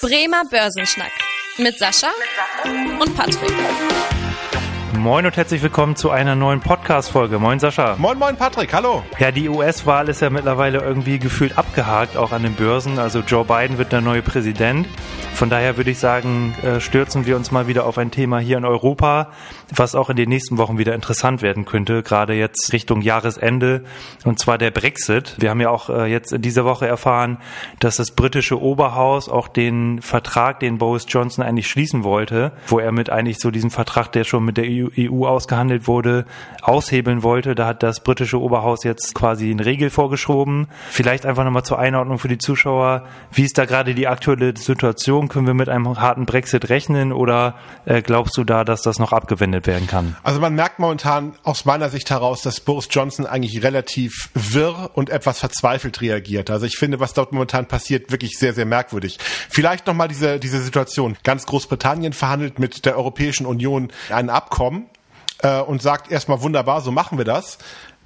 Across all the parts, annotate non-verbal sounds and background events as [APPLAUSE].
Bremer Börsenschnack mit Sascha und Patrick. Moin und herzlich willkommen zu einer neuen Podcast-Folge. Moin Sascha. Moin, moin Patrick, hallo. Ja, die US-Wahl ist ja mittlerweile irgendwie gefühlt abgehakt, auch an den Börsen. Also Joe Biden wird der neue Präsident. Von daher würde ich sagen, äh, stürzen wir uns mal wieder auf ein Thema hier in Europa, was auch in den nächsten Wochen wieder interessant werden könnte, gerade jetzt Richtung Jahresende, und zwar der Brexit. Wir haben ja auch äh, jetzt in dieser Woche erfahren, dass das britische Oberhaus auch den Vertrag, den Boris Johnson eigentlich schließen wollte, wo er mit eigentlich so diesen Vertrag, der schon mit der EU e ausgehandelt wurde, aushebeln wollte. Da hat das britische Oberhaus jetzt quasi einen Regel vorgeschoben. Vielleicht einfach nochmal zur Einordnung für die Zuschauer. Wie ist da gerade die aktuelle Situation? Können wir mit einem harten Brexit rechnen oder äh, glaubst du da, dass das noch abgewendet werden kann? Also man merkt momentan aus meiner Sicht heraus, dass Boris Johnson eigentlich relativ wirr und etwas verzweifelt reagiert. Also ich finde, was dort momentan passiert, wirklich sehr, sehr merkwürdig. Vielleicht nochmal diese, diese Situation. Ganz Großbritannien verhandelt mit der Europäischen Union ein Abkommen äh, und sagt erstmal wunderbar, so machen wir das.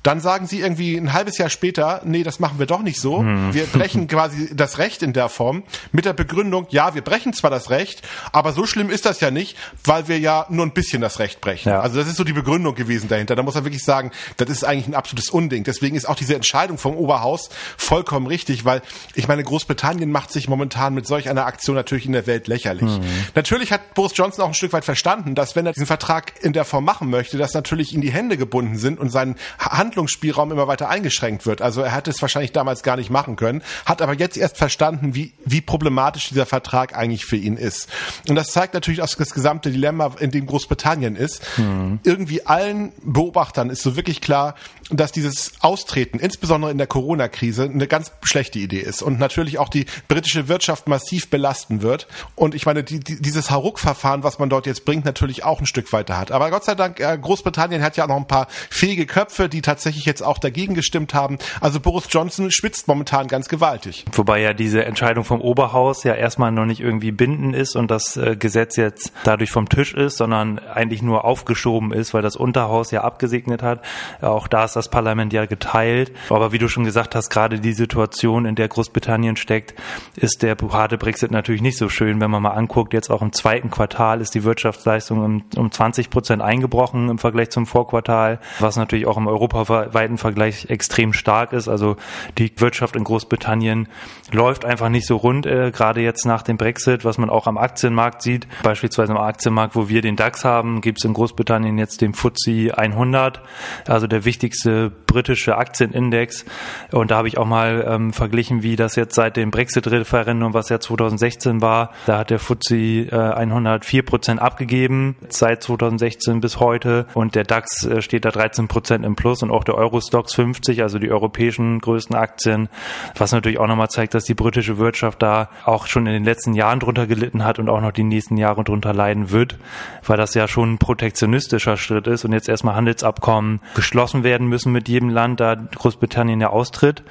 Dann sagen sie irgendwie ein halbes Jahr später, nee, das machen wir doch nicht so. Hm. Wir brechen quasi das Recht in der Form mit der Begründung, ja, wir brechen zwar das Recht, aber so schlimm ist das ja nicht, weil wir ja nur ein bisschen das Recht brechen. Ja. Also das ist so die Begründung gewesen dahinter. Da muss man wirklich sagen, das ist eigentlich ein absolutes Unding. Deswegen ist auch diese Entscheidung vom Oberhaus vollkommen richtig, weil ich meine, Großbritannien macht sich momentan mit solch einer Aktion natürlich in der Welt lächerlich. Hm. Natürlich hat Boris Johnson auch ein Stück weit verstanden, dass wenn er diesen Vertrag in der Form machen möchte, dass natürlich in die Hände gebunden sind und sein Hand Handlungsspielraum immer weiter eingeschränkt wird. Also er hätte es wahrscheinlich damals gar nicht machen können, hat aber jetzt erst verstanden, wie, wie problematisch dieser Vertrag eigentlich für ihn ist. Und das zeigt natürlich auch das gesamte Dilemma, in dem Großbritannien ist. Mhm. Irgendwie allen Beobachtern ist so wirklich klar, dass dieses Austreten, insbesondere in der Corona-Krise, eine ganz schlechte Idee ist und natürlich auch die britische Wirtschaft massiv belasten wird. Und ich meine, die, die, dieses Hauruck-Verfahren, was man dort jetzt bringt, natürlich auch ein Stück weiter hat. Aber Gott sei Dank, äh, Großbritannien hat ja noch ein paar fähige Köpfe, die tatsächlich jetzt auch dagegen gestimmt haben. Also Boris Johnson schwitzt momentan ganz gewaltig. Wobei ja diese Entscheidung vom Oberhaus ja erstmal noch nicht irgendwie bindend ist und das äh, Gesetz jetzt dadurch vom Tisch ist, sondern eigentlich nur aufgeschoben ist, weil das Unterhaus ja abgesegnet hat. Auch da ist das Parlament ja geteilt. Aber wie du schon gesagt hast, gerade die Situation, in der Großbritannien steckt, ist der harte Brexit natürlich nicht so schön. Wenn man mal anguckt, jetzt auch im zweiten Quartal ist die Wirtschaftsleistung um, um 20 Prozent eingebrochen im Vergleich zum Vorquartal, was natürlich auch im europaweiten Vergleich extrem stark ist. Also die Wirtschaft in Großbritannien läuft einfach nicht so rund, äh, gerade jetzt nach dem Brexit, was man auch am Aktienmarkt sieht. Beispielsweise am Aktienmarkt, wo wir den DAX haben, gibt es in Großbritannien jetzt den FTSE 100, also der wichtigste wichtigste britische Aktienindex. Und da habe ich auch mal ähm, verglichen, wie das jetzt seit dem Brexit-Referendum, was ja 2016 war, da hat der FTSE äh, 104 Prozent abgegeben, seit 2016 bis heute. Und der DAX äh, steht da 13 Prozent im Plus und auch der Eurostox 50, also die europäischen größten Aktien, was natürlich auch nochmal zeigt, dass die britische Wirtschaft da auch schon in den letzten Jahren drunter gelitten hat und auch noch die nächsten Jahre drunter leiden wird, weil das ja schon ein protektionistischer Schritt ist und jetzt erstmal Handelsabkommen geschlossen werden müssen mit jedem Land, da Großbritannien ja austritt.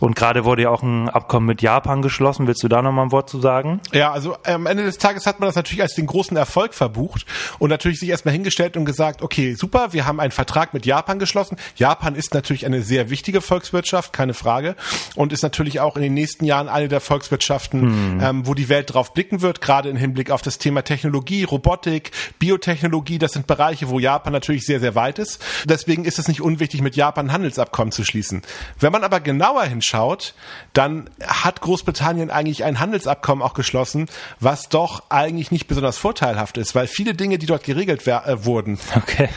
Und gerade wurde ja auch ein Abkommen mit Japan geschlossen. Willst du da nochmal ein Wort zu sagen? Ja, also am Ende des Tages hat man das natürlich als den großen Erfolg verbucht und natürlich sich erstmal hingestellt und gesagt, okay, super, wir haben einen Vertrag mit Japan geschlossen. Japan ist natürlich eine sehr wichtige Volkswirtschaft, keine Frage. Und ist natürlich auch in den nächsten Jahren eine der Volkswirtschaften, hm. ähm, wo die Welt drauf blicken wird, gerade im Hinblick auf das Thema Technologie, Robotik, Biotechnologie. Das sind Bereiche, wo Japan natürlich sehr, sehr weit ist. Deswegen ist es nicht unwichtig, mit Japan Handelsabkommen zu schließen. Wenn man aber genauer hinschaut, dann hat Großbritannien eigentlich ein Handelsabkommen auch geschlossen, was doch eigentlich nicht besonders vorteilhaft ist, weil viele Dinge, die dort geregelt äh, wurden, okay.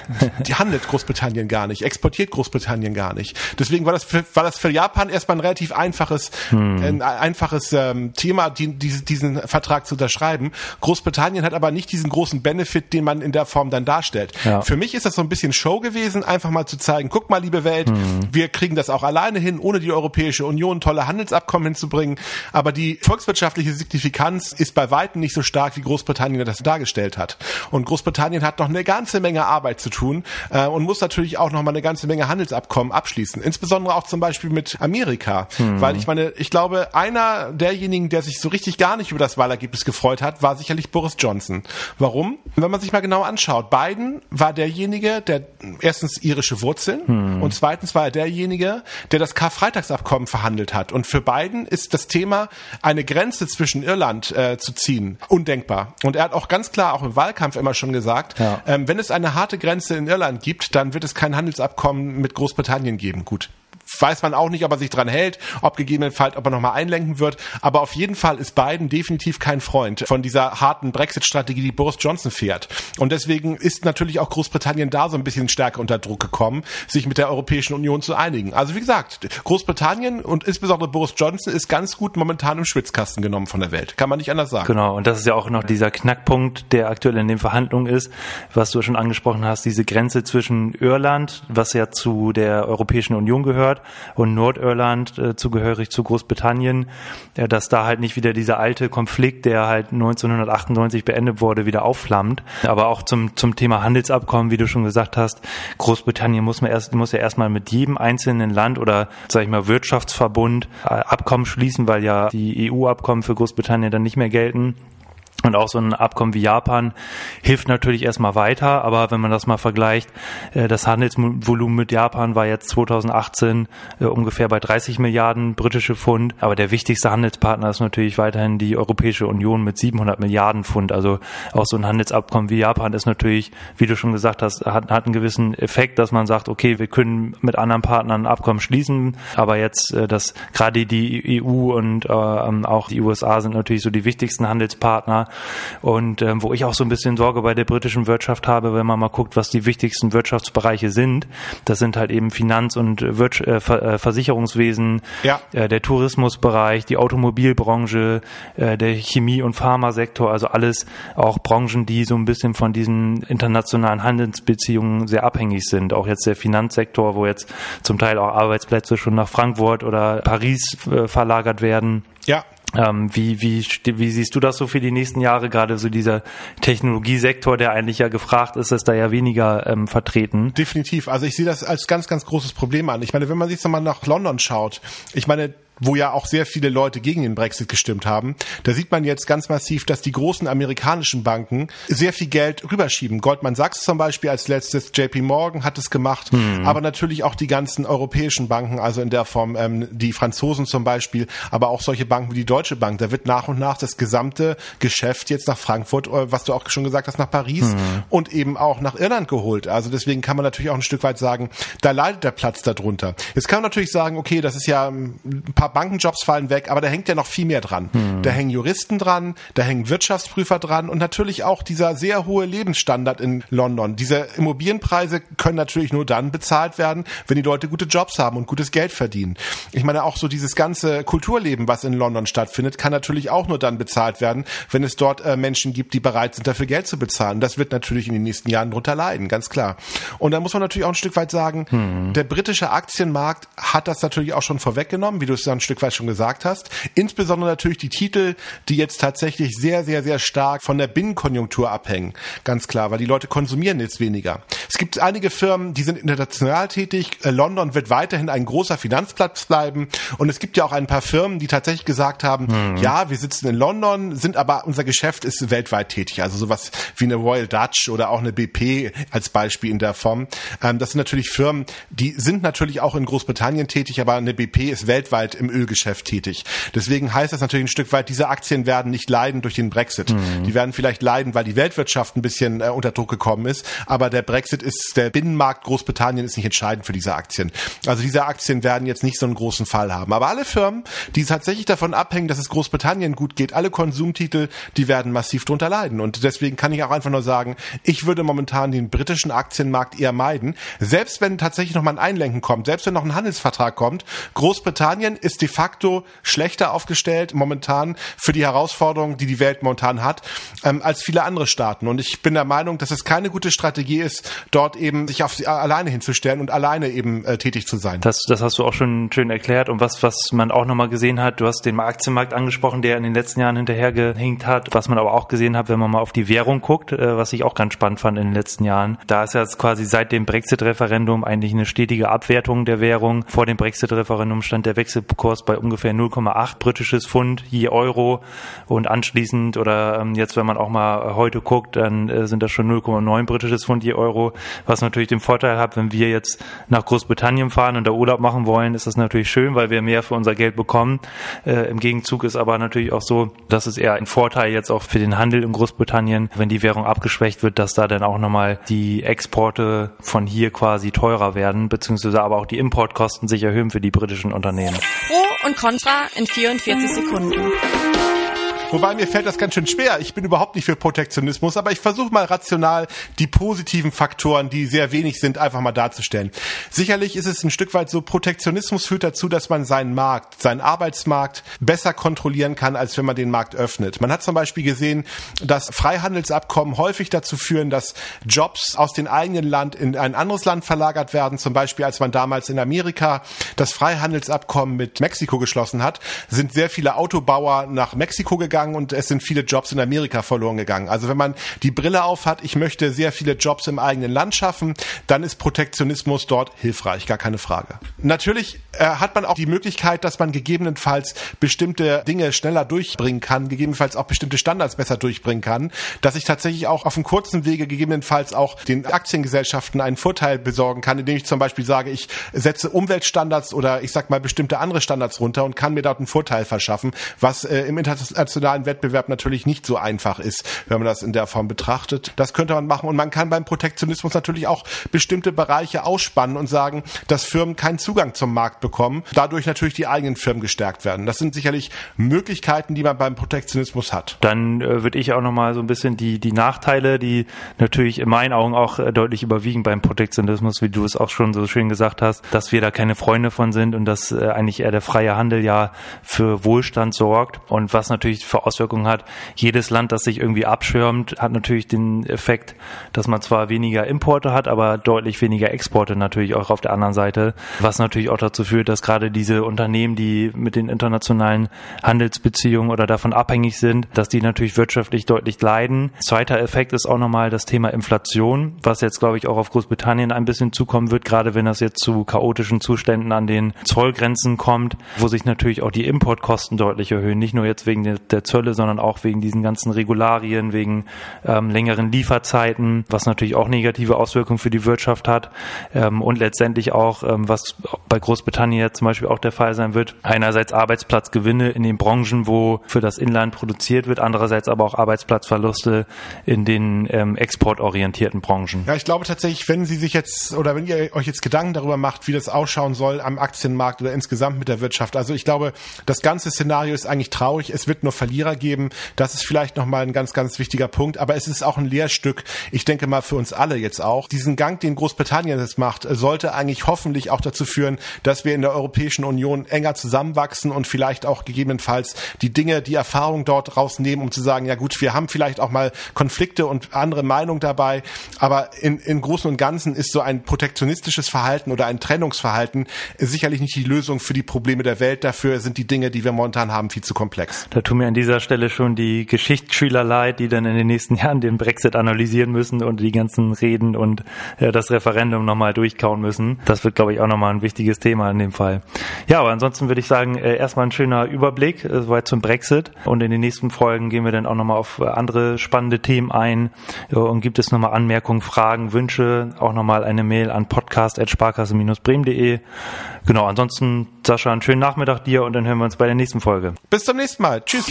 die handelt Großbritannien gar nicht, exportiert Großbritannien gar nicht. Deswegen war das für, war das für Japan erstmal ein relativ einfaches, hm. ein einfaches ähm, Thema, die, die, diesen Vertrag zu unterschreiben. Großbritannien hat aber nicht diesen großen Benefit, den man in der Form dann darstellt. Ja. Für mich ist das so ein bisschen Show gewesen, einfach mal zu zeigen, guck mal, liebe Welt, mhm. wir kriegen das auch alleine hin, ohne die Europäische Union tolle Handelsabkommen hinzubringen. Aber die volkswirtschaftliche Signifikanz ist bei weitem nicht so stark, wie Großbritannien das dargestellt hat. Und Großbritannien hat noch eine ganze Menge Arbeit zu tun äh, und muss natürlich auch noch mal eine ganze Menge Menge Handelsabkommen abschließen. Insbesondere auch zum Beispiel mit Amerika. Mhm. Weil ich meine, ich glaube, einer derjenigen, der sich so richtig gar nicht über das Wahlergebnis gefreut hat, war sicherlich Boris Johnson. Warum? Wenn man sich mal genau anschaut, Biden war derjenige, der erstens irische Wurzeln mhm. und zweitens war er derjenige, der das Karfreitagsabkommen verhandelt hat. Und für Biden ist das Thema, eine Grenze zwischen Irland äh, zu ziehen, undenkbar. Und er hat auch ganz klar auch im Wahlkampf immer schon gesagt, ja. ähm, wenn es eine harte Grenze in Irland gibt, dann wird es kein Handelsabkommen mit Großbritannien geben. Gut, weiß man auch nicht, ob er sich dran hält, ob gegebenenfalls, ob er nochmal einlenken wird. Aber auf jeden Fall ist Biden definitiv kein Freund von dieser harten Brexit-Strategie, die Boris Johnson fährt. Und deswegen ist natürlich auch Großbritannien da so ein bisschen stärker unter Druck gekommen, sich mit der Europäischen Union zu einigen. Also wie gesagt, Großbritannien und insbesondere Boris Johnson ist ganz gut momentan im Schwitzkasten genommen von der Welt. Kann man nicht anders sagen. Genau. Und das ist ja auch noch dieser Knackpunkt, der aktuell in den Verhandlungen ist, was du schon angesprochen hast, diese Grenze zwischen Irland, was ja zu der Europäischen Union gehört, und Nordirland äh, zugehörig zu Großbritannien, äh, dass da halt nicht wieder dieser alte Konflikt, der halt 1998 beendet wurde, wieder aufflammt. Aber auch zum, zum Thema Handelsabkommen, wie du schon gesagt hast, Großbritannien muss, man erst, muss ja erstmal mit jedem einzelnen Land oder, sag ich mal, Wirtschaftsverbund äh, Abkommen schließen, weil ja die EU-Abkommen für Großbritannien dann nicht mehr gelten. Und auch so ein Abkommen wie Japan hilft natürlich erstmal weiter, aber wenn man das mal vergleicht, äh, das Handelsvolumen mit Japan war jetzt 2018 äh, ungefähr bei 30 Milliarden britische Pfund, aber der wichtigste Handelspartner ist natürlich weiterhin die Europäische Union mit 700 Milliarden Pfund. Also auch so ein Handelsabkommen wie Japan ist natürlich, wie du schon gesagt hast, hat, hat einen gewissen Effekt, dass man sagt, okay, wir können mit anderen Partnern ein Abkommen schließen, aber jetzt, äh, dass gerade die EU und auch die USA sind natürlich so die wichtigsten Handelspartner und ähm, wo ich auch so ein bisschen Sorge bei der britischen Wirtschaft habe, wenn man mal guckt, was die wichtigsten Wirtschaftsbereiche sind. Das sind halt eben Finanz- und Wirtsch äh, äh, Versicherungswesen, ja. äh, der Tourismusbereich, die Automobilbranche, äh, der Chemie- und Pharmasektor, also alles auch Branchen, die so ein bisschen von diesen internationalen Handelsbeziehungen sehr abhängig sind. Auch jetzt der Finanzsektor, wo jetzt zum Teil auch Arbeitsplätze schon nach Frankfurt oder Paris äh, verlagert werden. Ja, ähm, wie, wie, wie siehst du das so für die nächsten Jahre? Gerade so dieser Technologiesektor, der eigentlich ja gefragt ist, ist da ja weniger ähm, vertreten. Definitiv. Also ich sehe das als ganz, ganz großes Problem an. Ich meine, wenn man sich so mal nach London schaut, ich meine, wo ja auch sehr viele Leute gegen den Brexit gestimmt haben, da sieht man jetzt ganz massiv, dass die großen amerikanischen Banken sehr viel Geld rüberschieben. Goldman Sachs zum Beispiel als letztes, JP Morgan hat es gemacht, hm. aber natürlich auch die ganzen europäischen Banken, also in der Form ähm, die Franzosen zum Beispiel, aber auch solche Banken wie die Deutsche Bank. Da wird nach und nach das gesamte Geschäft jetzt nach Frankfurt, äh, was du auch schon gesagt hast, nach Paris hm. und eben auch nach Irland geholt. Also deswegen kann man natürlich auch ein Stück weit sagen, da leidet der Platz darunter. Jetzt kann man natürlich sagen, okay, das ist ja ein paar Bankenjobs fallen weg, aber da hängt ja noch viel mehr dran. Hm. Da hängen Juristen dran, da hängen Wirtschaftsprüfer dran und natürlich auch dieser sehr hohe Lebensstandard in London. Diese Immobilienpreise können natürlich nur dann bezahlt werden, wenn die Leute gute Jobs haben und gutes Geld verdienen. Ich meine auch so dieses ganze Kulturleben, was in London stattfindet, kann natürlich auch nur dann bezahlt werden, wenn es dort äh, Menschen gibt, die bereit sind, dafür Geld zu bezahlen. Das wird natürlich in den nächsten Jahren drunter leiden, ganz klar. Und da muss man natürlich auch ein Stück weit sagen, hm. der britische Aktienmarkt hat das natürlich auch schon vorweggenommen, wie du es dann ein Stück weit schon gesagt hast. Insbesondere natürlich die Titel, die jetzt tatsächlich sehr, sehr, sehr stark von der Binnenkonjunktur abhängen. Ganz klar, weil die Leute konsumieren jetzt weniger. Es gibt einige Firmen, die sind international tätig. Äh, London wird weiterhin ein großer Finanzplatz bleiben. Und es gibt ja auch ein paar Firmen, die tatsächlich gesagt haben, mhm. ja, wir sitzen in London, sind aber unser Geschäft ist weltweit tätig. Also sowas wie eine Royal Dutch oder auch eine BP als Beispiel in der Form. Ähm, das sind natürlich Firmen, die sind natürlich auch in Großbritannien tätig, aber eine BP ist weltweit im Ölgeschäft tätig. Deswegen heißt das natürlich ein Stück weit, diese Aktien werden nicht leiden durch den Brexit. Mhm. Die werden vielleicht leiden, weil die Weltwirtschaft ein bisschen äh, unter Druck gekommen ist, aber der Brexit ist, der Binnenmarkt Großbritannien ist nicht entscheidend für diese Aktien. Also diese Aktien werden jetzt nicht so einen großen Fall haben. Aber alle Firmen, die tatsächlich davon abhängen, dass es Großbritannien gut geht, alle Konsumtitel, die werden massiv drunter leiden. Und deswegen kann ich auch einfach nur sagen, ich würde momentan den britischen Aktienmarkt eher meiden. Selbst wenn tatsächlich noch mal ein Einlenken kommt, selbst wenn noch ein Handelsvertrag kommt, Großbritannien ist ist de facto schlechter aufgestellt momentan für die Herausforderungen, die die Welt momentan hat, ähm, als viele andere Staaten. Und ich bin der Meinung, dass es keine gute Strategie ist, dort eben sich auf alleine hinzustellen und alleine eben äh, tätig zu sein. Das, das hast du auch schon schön erklärt. Und was, was man auch nochmal gesehen hat, du hast den Aktienmarkt angesprochen, der in den letzten Jahren hinterhergehinkt hat. Was man aber auch gesehen hat, wenn man mal auf die Währung guckt, äh, was ich auch ganz spannend fand in den letzten Jahren. Da ist ja quasi seit dem Brexit-Referendum eigentlich eine stetige Abwertung der Währung. Vor dem Brexit-Referendum stand der Wechselkurs bei ungefähr 0,8 britisches Pfund je Euro und anschließend oder ähm, jetzt, wenn man auch mal heute guckt, dann äh, sind das schon 0,9 britisches Pfund je Euro, was natürlich den Vorteil hat, wenn wir jetzt nach Großbritannien fahren und da Urlaub machen wollen, ist das natürlich schön, weil wir mehr für unser Geld bekommen. Äh, Im Gegenzug ist aber natürlich auch so, dass es eher ein Vorteil jetzt auch für den Handel in Großbritannien, wenn die Währung abgeschwächt wird, dass da dann auch nochmal die Exporte von hier quasi teurer werden, beziehungsweise aber auch die Importkosten sich erhöhen für die britischen Unternehmen. Pro und Contra in 44 Sekunden. Wobei mir fällt das ganz schön schwer. Ich bin überhaupt nicht für Protektionismus, aber ich versuche mal rational die positiven Faktoren, die sehr wenig sind, einfach mal darzustellen. Sicherlich ist es ein Stück weit so, Protektionismus führt dazu, dass man seinen Markt, seinen Arbeitsmarkt besser kontrollieren kann, als wenn man den Markt öffnet. Man hat zum Beispiel gesehen, dass Freihandelsabkommen häufig dazu führen, dass Jobs aus dem eigenen Land in ein anderes Land verlagert werden. Zum Beispiel, als man damals in Amerika das Freihandelsabkommen mit Mexiko geschlossen hat, sind sehr viele Autobauer nach Mexiko gegangen gegangen und es sind viele Jobs in Amerika verloren gegangen. Also wenn man die Brille auf hat, ich möchte sehr viele Jobs im eigenen Land schaffen, dann ist Protektionismus dort hilfreich, gar keine Frage. Natürlich äh, hat man auch die Möglichkeit, dass man gegebenenfalls bestimmte Dinge schneller durchbringen kann, gegebenenfalls auch bestimmte Standards besser durchbringen kann, dass ich tatsächlich auch auf einem kurzen Wege gegebenenfalls auch den Aktiengesellschaften einen Vorteil besorgen kann, indem ich zum Beispiel sage, ich setze Umweltstandards oder ich sag mal bestimmte andere Standards runter und kann mir dort einen Vorteil verschaffen, was äh, im internationalen internationalen Wettbewerb natürlich nicht so einfach ist, wenn man das in der Form betrachtet. Das könnte man machen und man kann beim Protektionismus natürlich auch bestimmte Bereiche ausspannen und sagen, dass Firmen keinen Zugang zum Markt bekommen, dadurch natürlich die eigenen Firmen gestärkt werden. Das sind sicherlich Möglichkeiten, die man beim Protektionismus hat. Dann äh, würde ich auch noch mal so ein bisschen die die Nachteile, die natürlich in meinen Augen auch äh, deutlich überwiegen beim Protektionismus, wie du es auch schon so schön gesagt hast, dass wir da keine Freunde von sind und dass äh, eigentlich eher der freie Handel ja für Wohlstand sorgt und was natürlich Auswirkungen hat. Jedes Land, das sich irgendwie abschirmt, hat natürlich den Effekt, dass man zwar weniger Importe hat, aber deutlich weniger Exporte natürlich auch auf der anderen Seite, was natürlich auch dazu führt, dass gerade diese Unternehmen, die mit den internationalen Handelsbeziehungen oder davon abhängig sind, dass die natürlich wirtschaftlich deutlich leiden. Zweiter Effekt ist auch nochmal das Thema Inflation, was jetzt glaube ich auch auf Großbritannien ein bisschen zukommen wird, gerade wenn das jetzt zu chaotischen Zuständen an den Zollgrenzen kommt, wo sich natürlich auch die Importkosten deutlich erhöhen, nicht nur jetzt wegen der Zölle, sondern auch wegen diesen ganzen Regularien, wegen ähm, längeren Lieferzeiten, was natürlich auch negative Auswirkungen für die Wirtschaft hat ähm, und letztendlich auch, ähm, was bei Großbritannien jetzt zum Beispiel auch der Fall sein wird, einerseits Arbeitsplatzgewinne in den Branchen, wo für das Inland produziert wird, andererseits aber auch Arbeitsplatzverluste in den ähm, exportorientierten Branchen. Ja, ich glaube tatsächlich, wenn Sie sich jetzt oder wenn ihr euch jetzt Gedanken darüber macht, wie das ausschauen soll am Aktienmarkt oder insgesamt mit der Wirtschaft, also ich glaube, das ganze Szenario ist eigentlich traurig. Es wird nur Verlierer Verlierer geben. Das ist vielleicht nochmal ein ganz, ganz wichtiger Punkt. Aber es ist auch ein Lehrstück, ich denke mal für uns alle jetzt auch. Diesen Gang, den Großbritannien jetzt macht, sollte eigentlich hoffentlich auch dazu führen, dass wir in der Europäischen Union enger zusammenwachsen und vielleicht auch gegebenenfalls die Dinge, die Erfahrung dort rausnehmen, um zu sagen, ja gut, wir haben vielleicht auch mal Konflikte und andere Meinungen dabei. Aber in, in Großen und Ganzen ist so ein protektionistisches Verhalten oder ein Trennungsverhalten sicherlich nicht die Lösung für die Probleme der Welt. Dafür sind die Dinge, die wir momentan haben, viel zu komplex. Da tun mir an dieser Stelle schon die Geschichtsschüler leid, die dann in den nächsten [LAUGHS] Jahren den Brexit analysieren müssen und die ganzen Reden und äh, das Referendum nochmal durchkauen müssen. Das wird, glaube ich, auch nochmal ein wichtiges Thema in dem Fall. Ja, aber ansonsten würde ich sagen, äh, erstmal ein schöner Überblick äh, soweit zum Brexit und in den nächsten Folgen gehen wir dann auch nochmal auf äh, andere spannende Themen ein ja, und gibt es nochmal Anmerkungen, Fragen, Wünsche, auch nochmal eine Mail an podcast.sparkasse-bremen.de. Genau, ansonsten Sascha, einen schönen Nachmittag dir und dann hören wir uns bei der nächsten Folge. Bis zum nächsten Mal. Tschüss.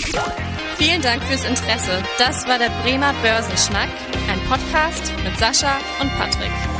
Vielen Dank fürs Interesse. Das war der Bremer Börsenschnack, ein Podcast mit Sascha und Patrick.